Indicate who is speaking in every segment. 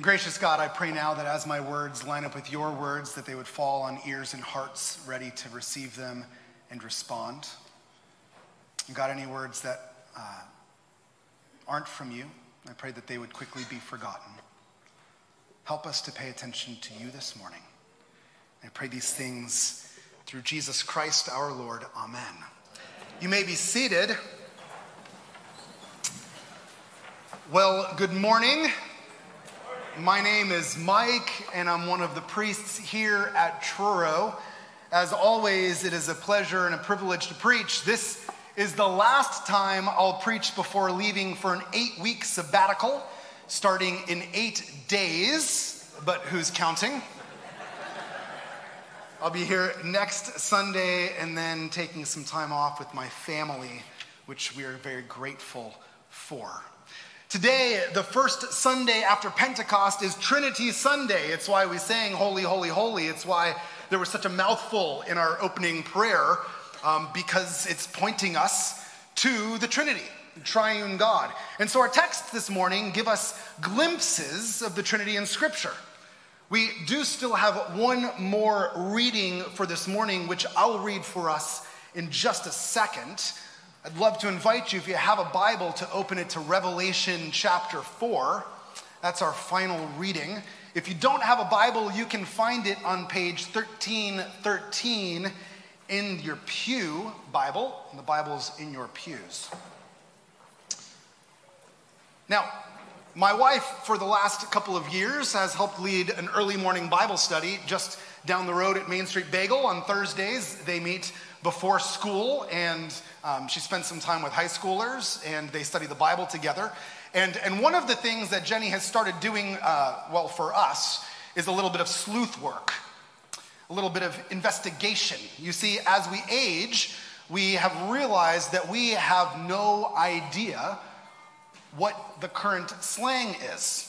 Speaker 1: Gracious God, I pray now that as my words line up with your words, that they would fall on ears and hearts ready to receive them and respond. God, any words that uh, aren't from you, I pray that they would quickly be forgotten. Help us to pay attention to you this morning. I pray these things through Jesus Christ our Lord. Amen. You may be seated. Well, good morning. My name is Mike, and I'm one of the priests here at Truro. As always, it is a pleasure and a privilege to preach. This is the last time I'll preach before leaving for an eight week sabbatical, starting in eight days, but who's counting? I'll be here next Sunday and then taking some time off with my family, which we are very grateful for. Today, the first Sunday after Pentecost, is Trinity Sunday. It's why we sang Holy, Holy, Holy. It's why there was such a mouthful in our opening prayer, um, because it's pointing us to the Trinity, the triune God. And so our texts this morning give us glimpses of the Trinity in Scripture. We do still have one more reading for this morning, which I'll read for us in just a second. I'd love to invite you, if you have a Bible, to open it to Revelation chapter 4. That's our final reading. If you don't have a Bible, you can find it on page 1313 in your Pew Bible. And the Bible's in your pews. Now, my wife, for the last couple of years, has helped lead an early morning Bible study just down the road at Main Street Bagel. On Thursdays, they meet before school, and um, she spends some time with high schoolers, and they study the Bible together. And, and one of the things that Jenny has started doing, uh, well, for us, is a little bit of sleuth work, a little bit of investigation. You see, as we age, we have realized that we have no idea what the current slang is.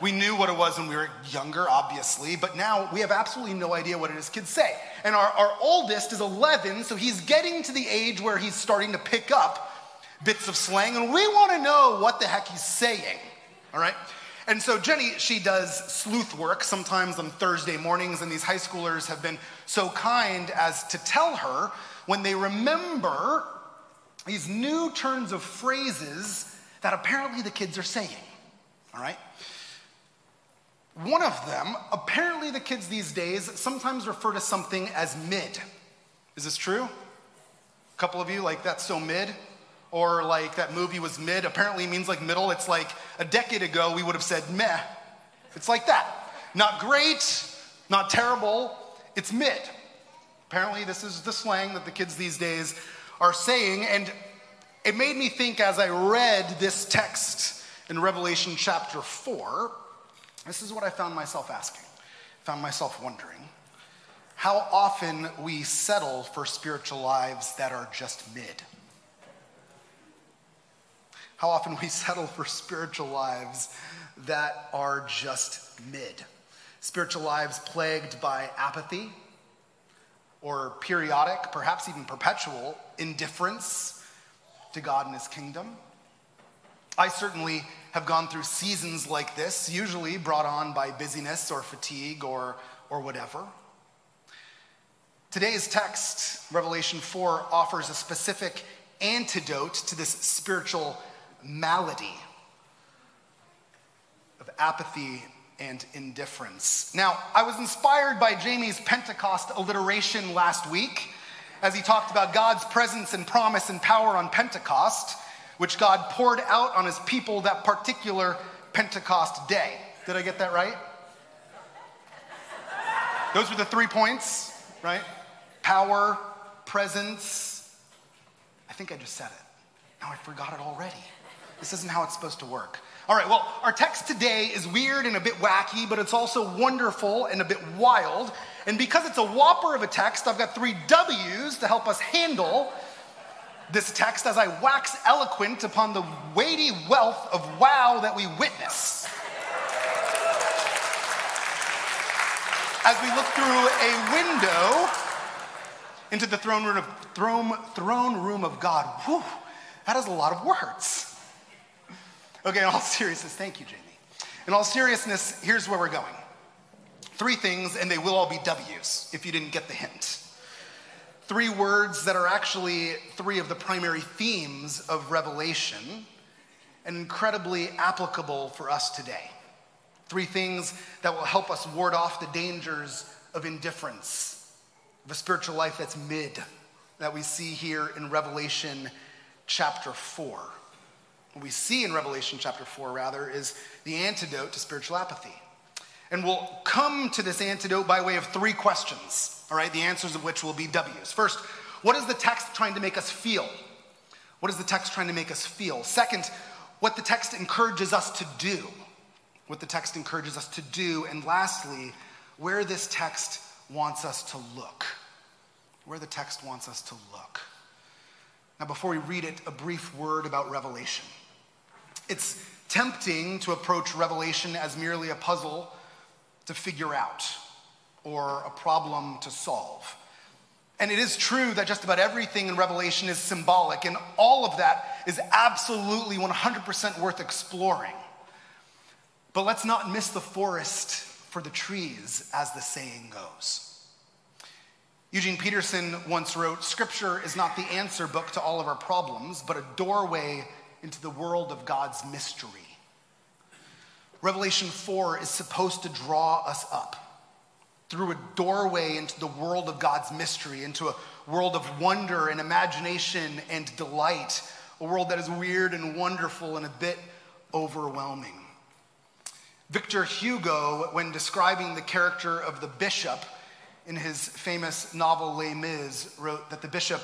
Speaker 1: We knew what it was when we were younger, obviously, but now we have absolutely no idea what it is kids say. And our, our oldest is 11, so he's getting to the age where he's starting to pick up bits of slang, and we want to know what the heck he's saying, all right? And so Jenny, she does sleuth work sometimes on Thursday mornings, and these high schoolers have been so kind as to tell her when they remember these new turns of phrases that apparently the kids are saying, all right? One of them, apparently the kids these days sometimes refer to something as mid. Is this true? A couple of you, like, that's so mid? Or like that movie was mid, apparently means like middle. It's like a decade ago we would have said meh. It's like that. Not great, not terrible, it's mid. Apparently, this is the slang that the kids these days are saying. And it made me think as I read this text in Revelation chapter 4 this is what I found myself asking, found myself wondering how often we settle for spiritual lives that are just mid. How often we settle for spiritual lives that are just mid. Spiritual lives plagued by apathy or periodic, perhaps even perpetual, indifference to God and His kingdom. I certainly have gone through seasons like this, usually brought on by busyness or fatigue or, or whatever. Today's text, Revelation 4, offers a specific antidote to this spiritual malady of apathy and indifference. Now, I was inspired by Jamie's Pentecost alliteration last week as he talked about God's presence and promise and power on Pentecost which God poured out on his people that particular Pentecost day. Did I get that right? Those were the three points, right? Power, presence. I think I just said it. Now I forgot it already. This isn't how it's supposed to work. All right, well, our text today is weird and a bit wacky, but it's also wonderful and a bit wild. And because it's a whopper of a text, I've got three W's to help us handle this text as I wax eloquent upon the weighty wealth of wow that we witness. As we look through a window into the throne room of, throne, throne room of God. Whew, that is a lot of words. Okay, in all seriousness, thank you, Jamie. In all seriousness, here's where we're going. Three things, and they will all be W's if you didn't get the hint. Three words that are actually three of the primary themes of Revelation and incredibly applicable for us today. Three things that will help us ward off the dangers of indifference, of a spiritual life that's mid, that we see here in Revelation chapter 4. What we see in Revelation chapter 4, rather, is the antidote to spiritual apathy. And we'll come to this antidote by way of three questions, all right, the answers of which will be W's. First, what is the text trying to make us feel? What is the text trying to make us feel? Second, what the text encourages us to do. What the text encourages us to do. And lastly, where this text wants us to look. Where the text wants us to look. Now, before we read it, a brief word about Revelation. It's tempting to approach Revelation as merely a puzzle to figure out or a problem to solve. And it is true that just about everything in Revelation is symbolic, and all of that is absolutely 100% worth exploring. But let's not miss the forest for the trees, as the saying goes. Eugene Peterson once wrote Scripture is not the answer book to all of our problems, but a doorway into the world of God's mystery. Revelation 4 is supposed to draw us up through a doorway into the world of God's mystery, into a world of wonder and imagination and delight, a world that is weird and wonderful and a bit overwhelming. Victor Hugo, when describing the character of the bishop in his famous novel Les Mis, wrote that the bishop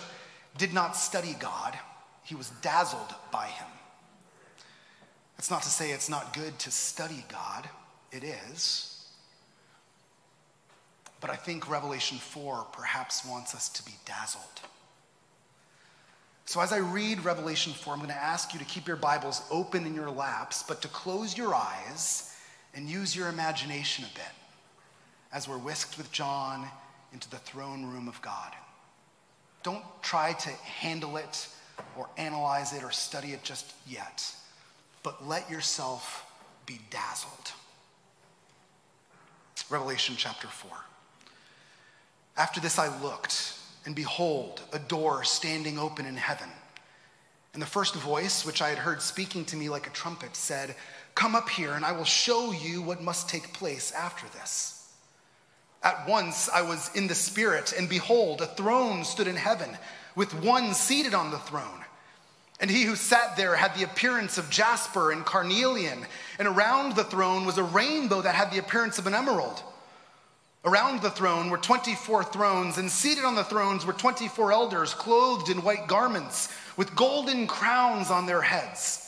Speaker 1: did not study God, he was dazzled by him. That's not to say it's not good to study God, it is. But I think Revelation 4 perhaps wants us to be dazzled. So, as I read Revelation 4, I'm going to ask you to keep your Bibles open in your laps, but to close your eyes and use your imagination a bit as we're whisked with John into the throne room of God. Don't try to handle it or analyze it or study it just yet, but let yourself be dazzled. Revelation chapter 4. After this, I looked, and behold, a door standing open in heaven. And the first voice, which I had heard speaking to me like a trumpet, said, Come up here, and I will show you what must take place after this. At once I was in the Spirit, and behold, a throne stood in heaven, with one seated on the throne. And he who sat there had the appearance of jasper and carnelian, and around the throne was a rainbow that had the appearance of an emerald. Around the throne were 24 thrones, and seated on the thrones were 24 elders, clothed in white garments, with golden crowns on their heads.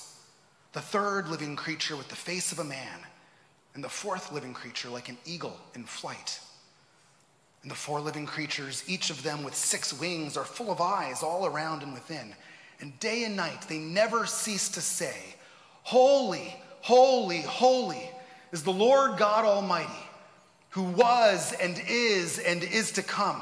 Speaker 1: the third living creature with the face of a man, and the fourth living creature like an eagle in flight. And the four living creatures, each of them with six wings, are full of eyes all around and within. And day and night they never cease to say, Holy, holy, holy is the Lord God Almighty, who was and is and is to come.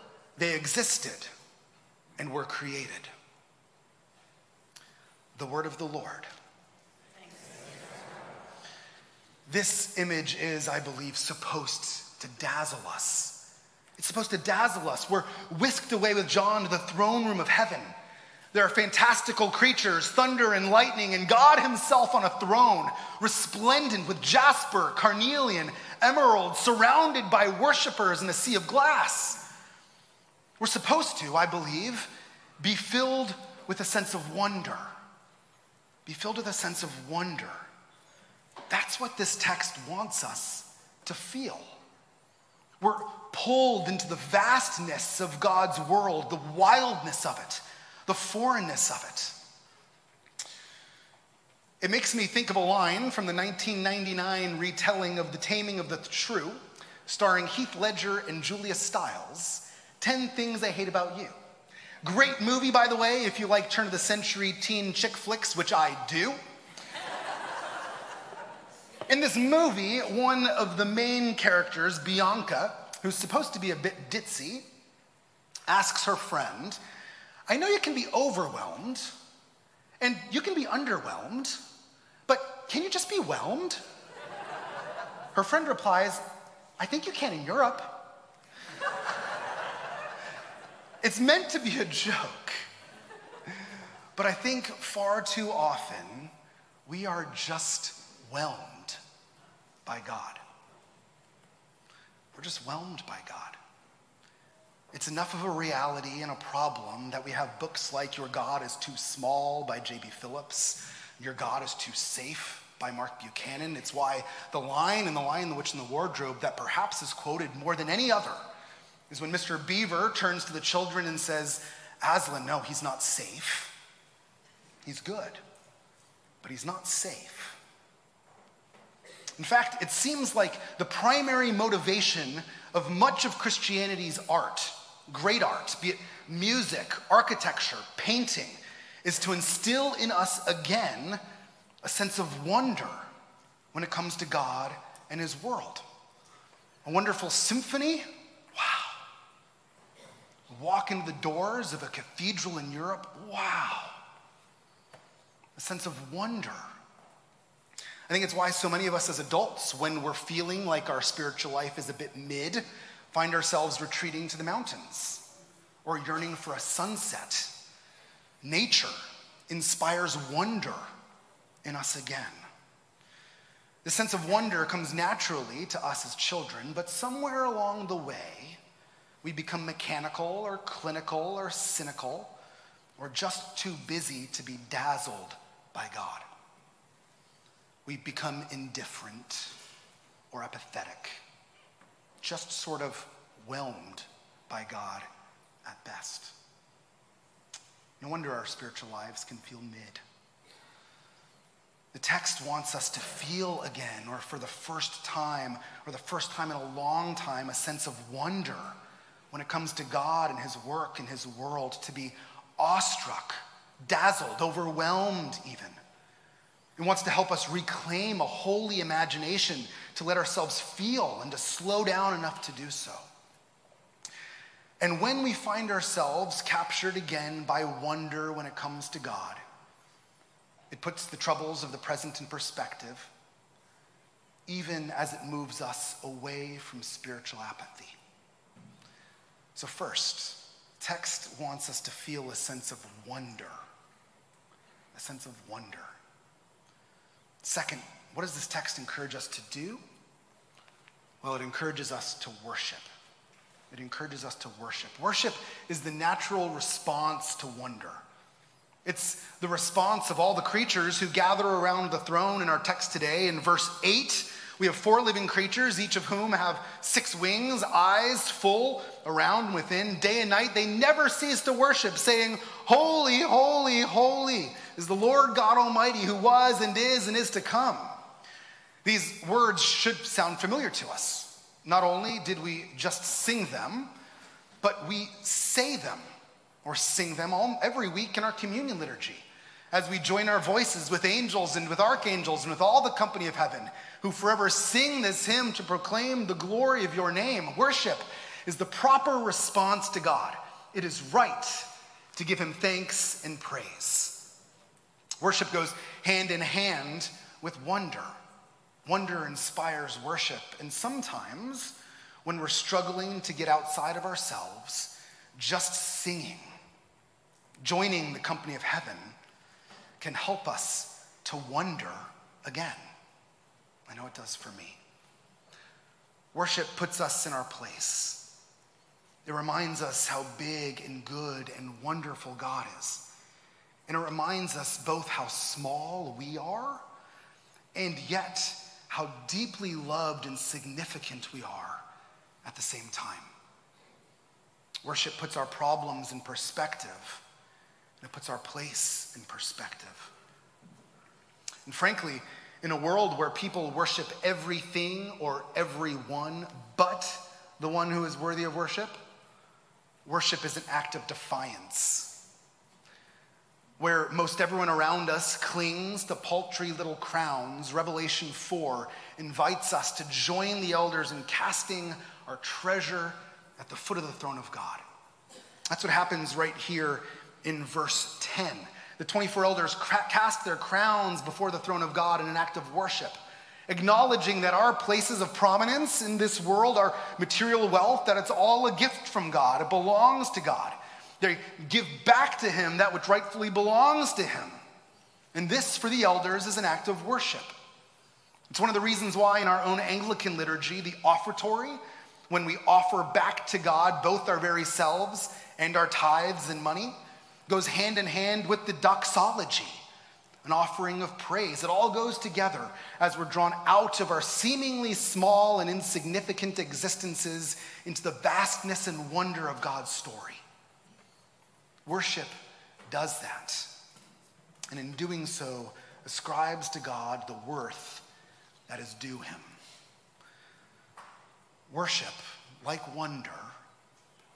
Speaker 1: they existed and were created. The word of the Lord. This image is, I believe, supposed to dazzle us. It's supposed to dazzle us. We're whisked away with John to the throne room of heaven. There are fantastical creatures, thunder and lightning, and God Himself on a throne, resplendent with jasper, carnelian, emerald, surrounded by worshipers in a sea of glass. We're supposed to, I believe, be filled with a sense of wonder. Be filled with a sense of wonder. That's what this text wants us to feel. We're pulled into the vastness of God's world, the wildness of it the foreignness of it. It makes me think of a line from the 1999 retelling of The Taming of the Shrew, starring Heath Ledger and Julia Stiles 10 Things I Hate About You. Great movie, by the way, if you like turn of the century teen chick flicks, which I do. In this movie, one of the main characters, Bianca, who's supposed to be a bit ditzy, asks her friend I know you can be overwhelmed and you can be underwhelmed, but can you just be whelmed? Her friend replies, I think you can in Europe. It's meant to be a joke, but I think far too often we are just whelmed by God. We're just whelmed by God. It's enough of a reality and a problem that we have books like Your God is Too Small by J.B. Phillips, Your God is Too Safe by Mark Buchanan. It's why the line in The Lion, the Witch, and the Wardrobe that perhaps is quoted more than any other is when Mr. Beaver turns to the children and says, Aslan, no, he's not safe. He's good, but he's not safe. In fact, it seems like the primary motivation of much of Christianity's art great art, be it music, architecture, painting, is to instill in us again a sense of wonder when it comes to God and His world. A wonderful symphony. Walk into the doors of a cathedral in Europe, wow. A sense of wonder. I think it's why so many of us as adults, when we're feeling like our spiritual life is a bit mid, find ourselves retreating to the mountains or yearning for a sunset. Nature inspires wonder in us again. The sense of wonder comes naturally to us as children, but somewhere along the way, we become mechanical or clinical or cynical or just too busy to be dazzled by God. We become indifferent or apathetic just sort of whelmed by God at best. No wonder our spiritual lives can feel mid. The text wants us to feel again, or for the first time, or the first time in a long time, a sense of wonder when it comes to God and His work and His world, to be awestruck, dazzled, overwhelmed, even. It wants to help us reclaim a holy imagination to let ourselves feel and to slow down enough to do so. And when we find ourselves captured again by wonder when it comes to God, it puts the troubles of the present in perspective, even as it moves us away from spiritual apathy. So, first, text wants us to feel a sense of wonder, a sense of wonder. Second, what does this text encourage us to do? Well, it encourages us to worship. It encourages us to worship. Worship is the natural response to wonder. It's the response of all the creatures who gather around the throne in our text today. In verse 8, we have four living creatures, each of whom have six wings, eyes full around and within. Day and night, they never cease to worship, saying, Holy, holy, holy is the Lord God Almighty, who was and is and is to come. These words should sound familiar to us. Not only did we just sing them, but we say them or sing them all, every week in our communion liturgy as we join our voices with angels and with archangels and with all the company of heaven who forever sing this hymn to proclaim the glory of your name. Worship is the proper response to God. It is right to give him thanks and praise. Worship goes hand in hand with wonder. Wonder inspires worship, and sometimes when we're struggling to get outside of ourselves, just singing, joining the company of heaven, can help us to wonder again. I know it does for me. Worship puts us in our place. It reminds us how big and good and wonderful God is. And it reminds us both how small we are and yet how deeply loved and significant we are at the same time. Worship puts our problems in perspective, and it puts our place in perspective. And frankly, in a world where people worship everything or everyone but the one who is worthy of worship, worship is an act of defiance. Where most everyone around us clings to paltry little crowns, Revelation 4 invites us to join the elders in casting our treasure at the foot of the throne of God. That's what happens right here in verse 10. The 24 elders cast their crowns before the throne of God in an act of worship, acknowledging that our places of prominence in this world, our material wealth, that it's all a gift from God. It belongs to God. They give back to Him that which rightfully belongs to Him. And this, for the elders, is an act of worship. It's one of the reasons why, in our own Anglican liturgy, the offertory, when we offer back to God both our very selves and our tithes and money, goes hand in hand with the doxology, an offering of praise. It all goes together as we're drawn out of our seemingly small and insignificant existences into the vastness and wonder of God's story. Worship does that. And in doing so, ascribes to God the worth that is due him. Worship, like wonder,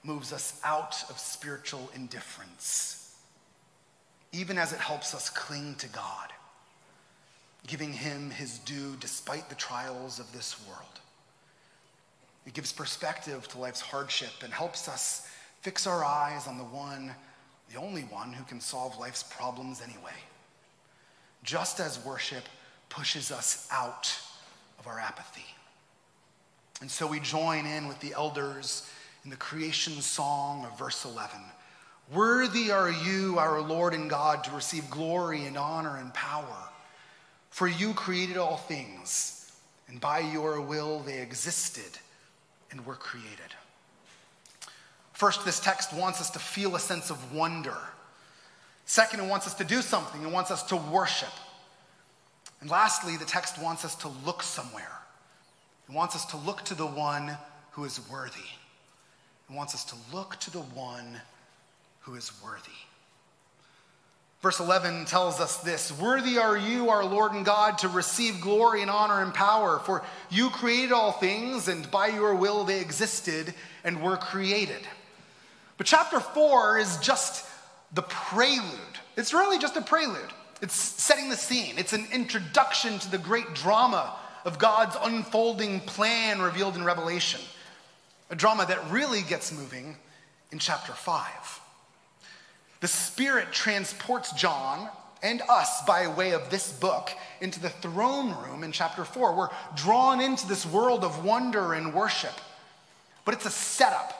Speaker 1: moves us out of spiritual indifference, even as it helps us cling to God, giving him his due despite the trials of this world. It gives perspective to life's hardship and helps us fix our eyes on the one, the only one who can solve life's problems anyway. Just as worship pushes us out of our apathy. And so we join in with the elders in the creation song of verse 11. Worthy are you, our Lord and God, to receive glory and honor and power. For you created all things, and by your will they existed and were created. First, this text wants us to feel a sense of wonder. Second, it wants us to do something, it wants us to worship. And lastly, the text wants us to look somewhere. It wants us to look to the one who is worthy. It wants us to look to the one who is worthy. Verse 11 tells us this Worthy are you, our Lord and God, to receive glory and honor and power, for you created all things, and by your will they existed and were created. But chapter 4 is just the prelude. It's really just a prelude. It's setting the scene, it's an introduction to the great drama of God's unfolding plan revealed in Revelation. A drama that really gets moving in chapter 5. The Spirit transports John and us by way of this book into the throne room in chapter 4. We're drawn into this world of wonder and worship. But it's a setup.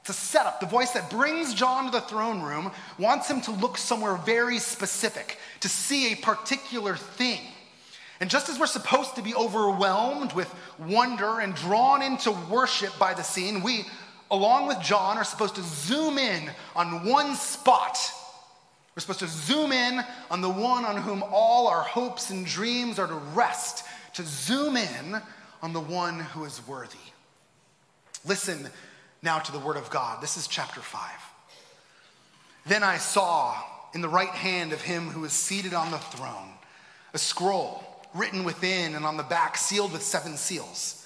Speaker 1: It's a setup. The voice that brings John to the throne room wants him to look somewhere very specific, to see a particular thing. And just as we're supposed to be overwhelmed with wonder and drawn into worship by the scene, we, along with John, are supposed to zoom in on one spot. We're supposed to zoom in on the one on whom all our hopes and dreams are to rest, to zoom in on the one who is worthy. Listen now to the word of God. This is chapter 5. Then I saw in the right hand of him who is seated on the throne a scroll written within and on the back, sealed with seven seals.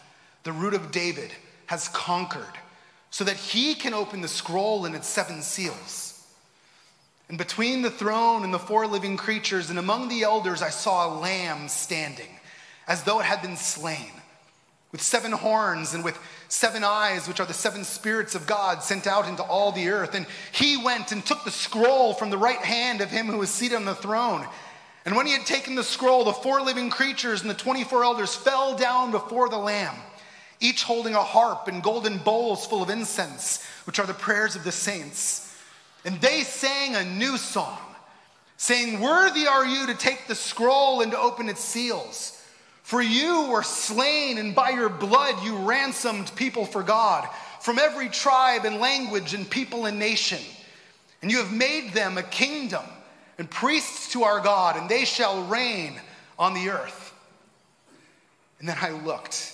Speaker 1: the root of David, has conquered so that he can open the scroll and its seven seals. And between the throne and the four living creatures and among the elders, I saw a lamb standing, as though it had been slain, with seven horns and with seven eyes, which are the seven spirits of God sent out into all the earth. And he went and took the scroll from the right hand of him who was seated on the throne. And when he had taken the scroll, the four living creatures and the 24 elders fell down before the Lamb, each holding a harp and golden bowls full of incense, which are the prayers of the saints. And they sang a new song, saying, Worthy are you to take the scroll and to open its seals. For you were slain, and by your blood you ransomed people for God from every tribe and language and people and nation. And you have made them a kingdom and priests to our God, and they shall reign on the earth. And then I looked,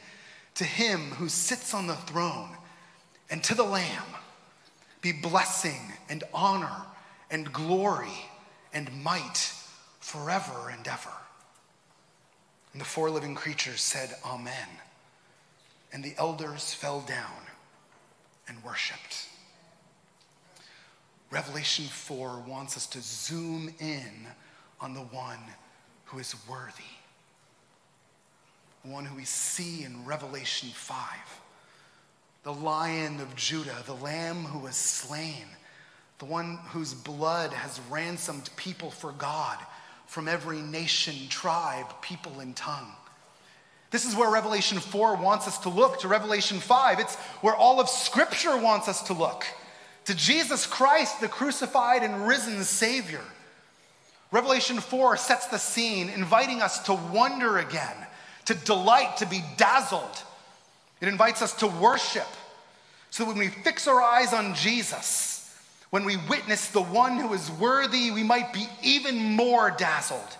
Speaker 1: To him who sits on the throne and to the Lamb be blessing and honor and glory and might forever and ever. And the four living creatures said, Amen. And the elders fell down and worshiped. Revelation 4 wants us to zoom in on the one who is worthy, one who we see in Revelation 5, the lion of Judah, the lamb who was slain the one whose blood has ransomed people for God from every nation, tribe, people, and tongue. This is where Revelation 4 wants us to look, to Revelation 5. It's where all of Scripture wants us to look, to Jesus Christ, the crucified and risen Savior. Revelation 4 sets the scene, inviting us to wonder again, to delight, to be dazzled. It invites us to worship, so when we fix our eyes on Jesus, when we witness the one who is worthy, we might be even more dazzled,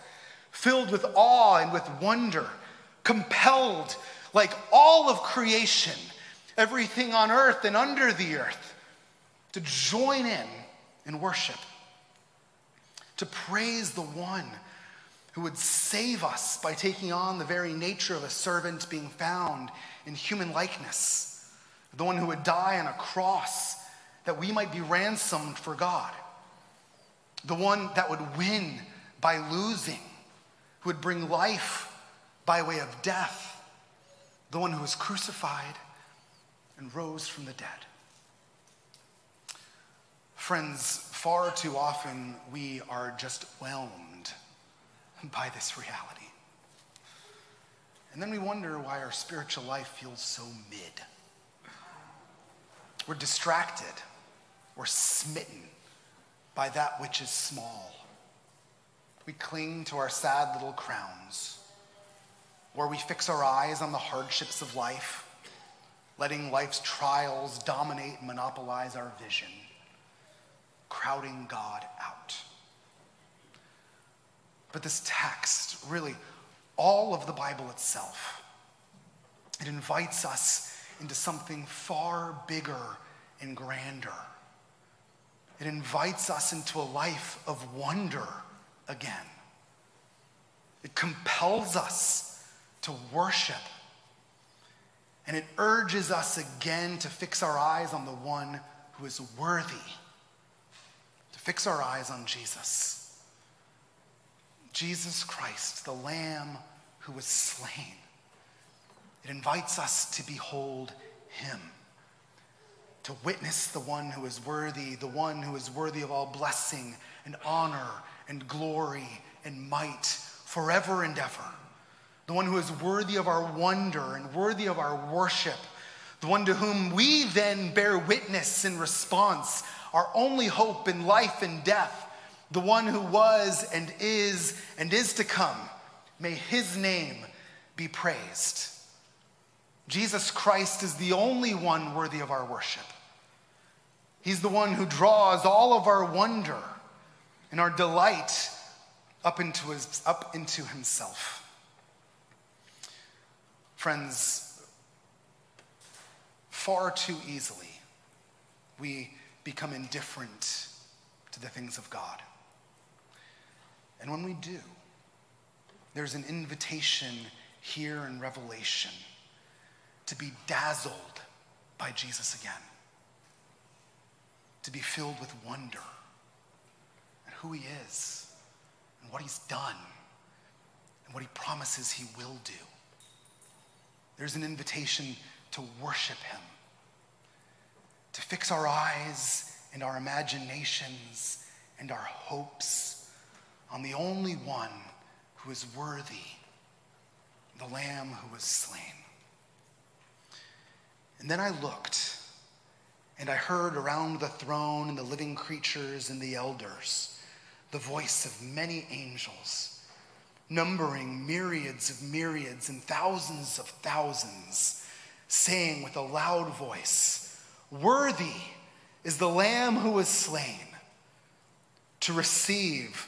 Speaker 1: filled with awe and with wonder, compelled, like all of creation, everything on earth and under the earth, to join in in worship, to praise the one who would save us by taking on the very nature of a servant being found in human likeness, the one who would die on a cross that we might be ransomed for God. The one that would win by losing, who would bring life by way of death. The one who was crucified and rose from the dead. Friends, far too often we are just whelmed by this reality. And then we wonder why our spiritual life feels so mid. We're distracted we're smitten by that which is small. We cling to our sad little crowns, or we fix our eyes on the hardships of life, letting life's trials dominate and monopolize our vision, crowding God out. But this text, really, all of the Bible itself, it invites us into something far bigger and grander it invites us into a life of wonder again. It compels us to worship. And it urges us again to fix our eyes on the one who is worthy, to fix our eyes on Jesus. Jesus Christ, the Lamb who was slain. It invites us to behold him to witness the one who is worthy, the one who is worthy of all blessing and honor and glory and might forever and ever. The one who is worthy of our wonder and worthy of our worship. The one to whom we then bear witness in response, our only hope in life and death. The one who was and is and is to come. May his name be praised. Jesus Christ is the only one worthy of our worship. He's the one who draws all of our wonder and our delight up into, his, up into himself. Friends, far too easily we become indifferent to the things of God. And when we do, there's an invitation here in Revelation to be dazzled by Jesus again, to be filled with wonder at who he is and what he's done and what he promises he will do. There's an invitation to worship him, to fix our eyes and our imaginations and our hopes on the only one who is worthy, the Lamb who was slain. And then I looked, and I heard around the throne and the living creatures and the elders the voice of many angels, numbering myriads of myriads and thousands of thousands, saying with a loud voice, Worthy is the Lamb who was slain to receive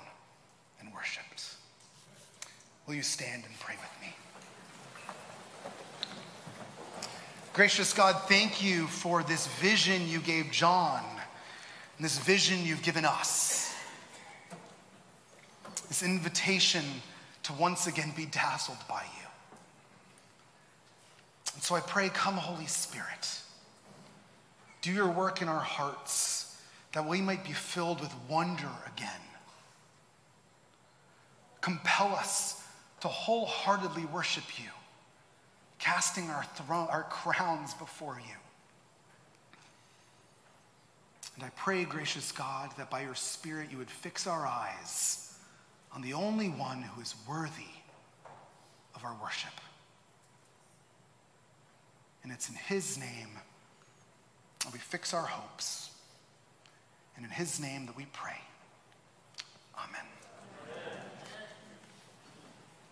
Speaker 1: Will you stand and pray with me? Gracious God, thank you for this vision you gave John and this vision you've given us. This invitation to once again be dazzled by you. And so I pray, come, Holy Spirit. Do your work in our hearts that we might be filled with wonder again. Compel us to wholeheartedly worship you, casting our, throne, our crowns before you. And I pray, gracious God, that by your Spirit you would fix our eyes on the only one who is worthy of our worship. And it's in his name that we fix our hopes. And in his name that we pray. Amen.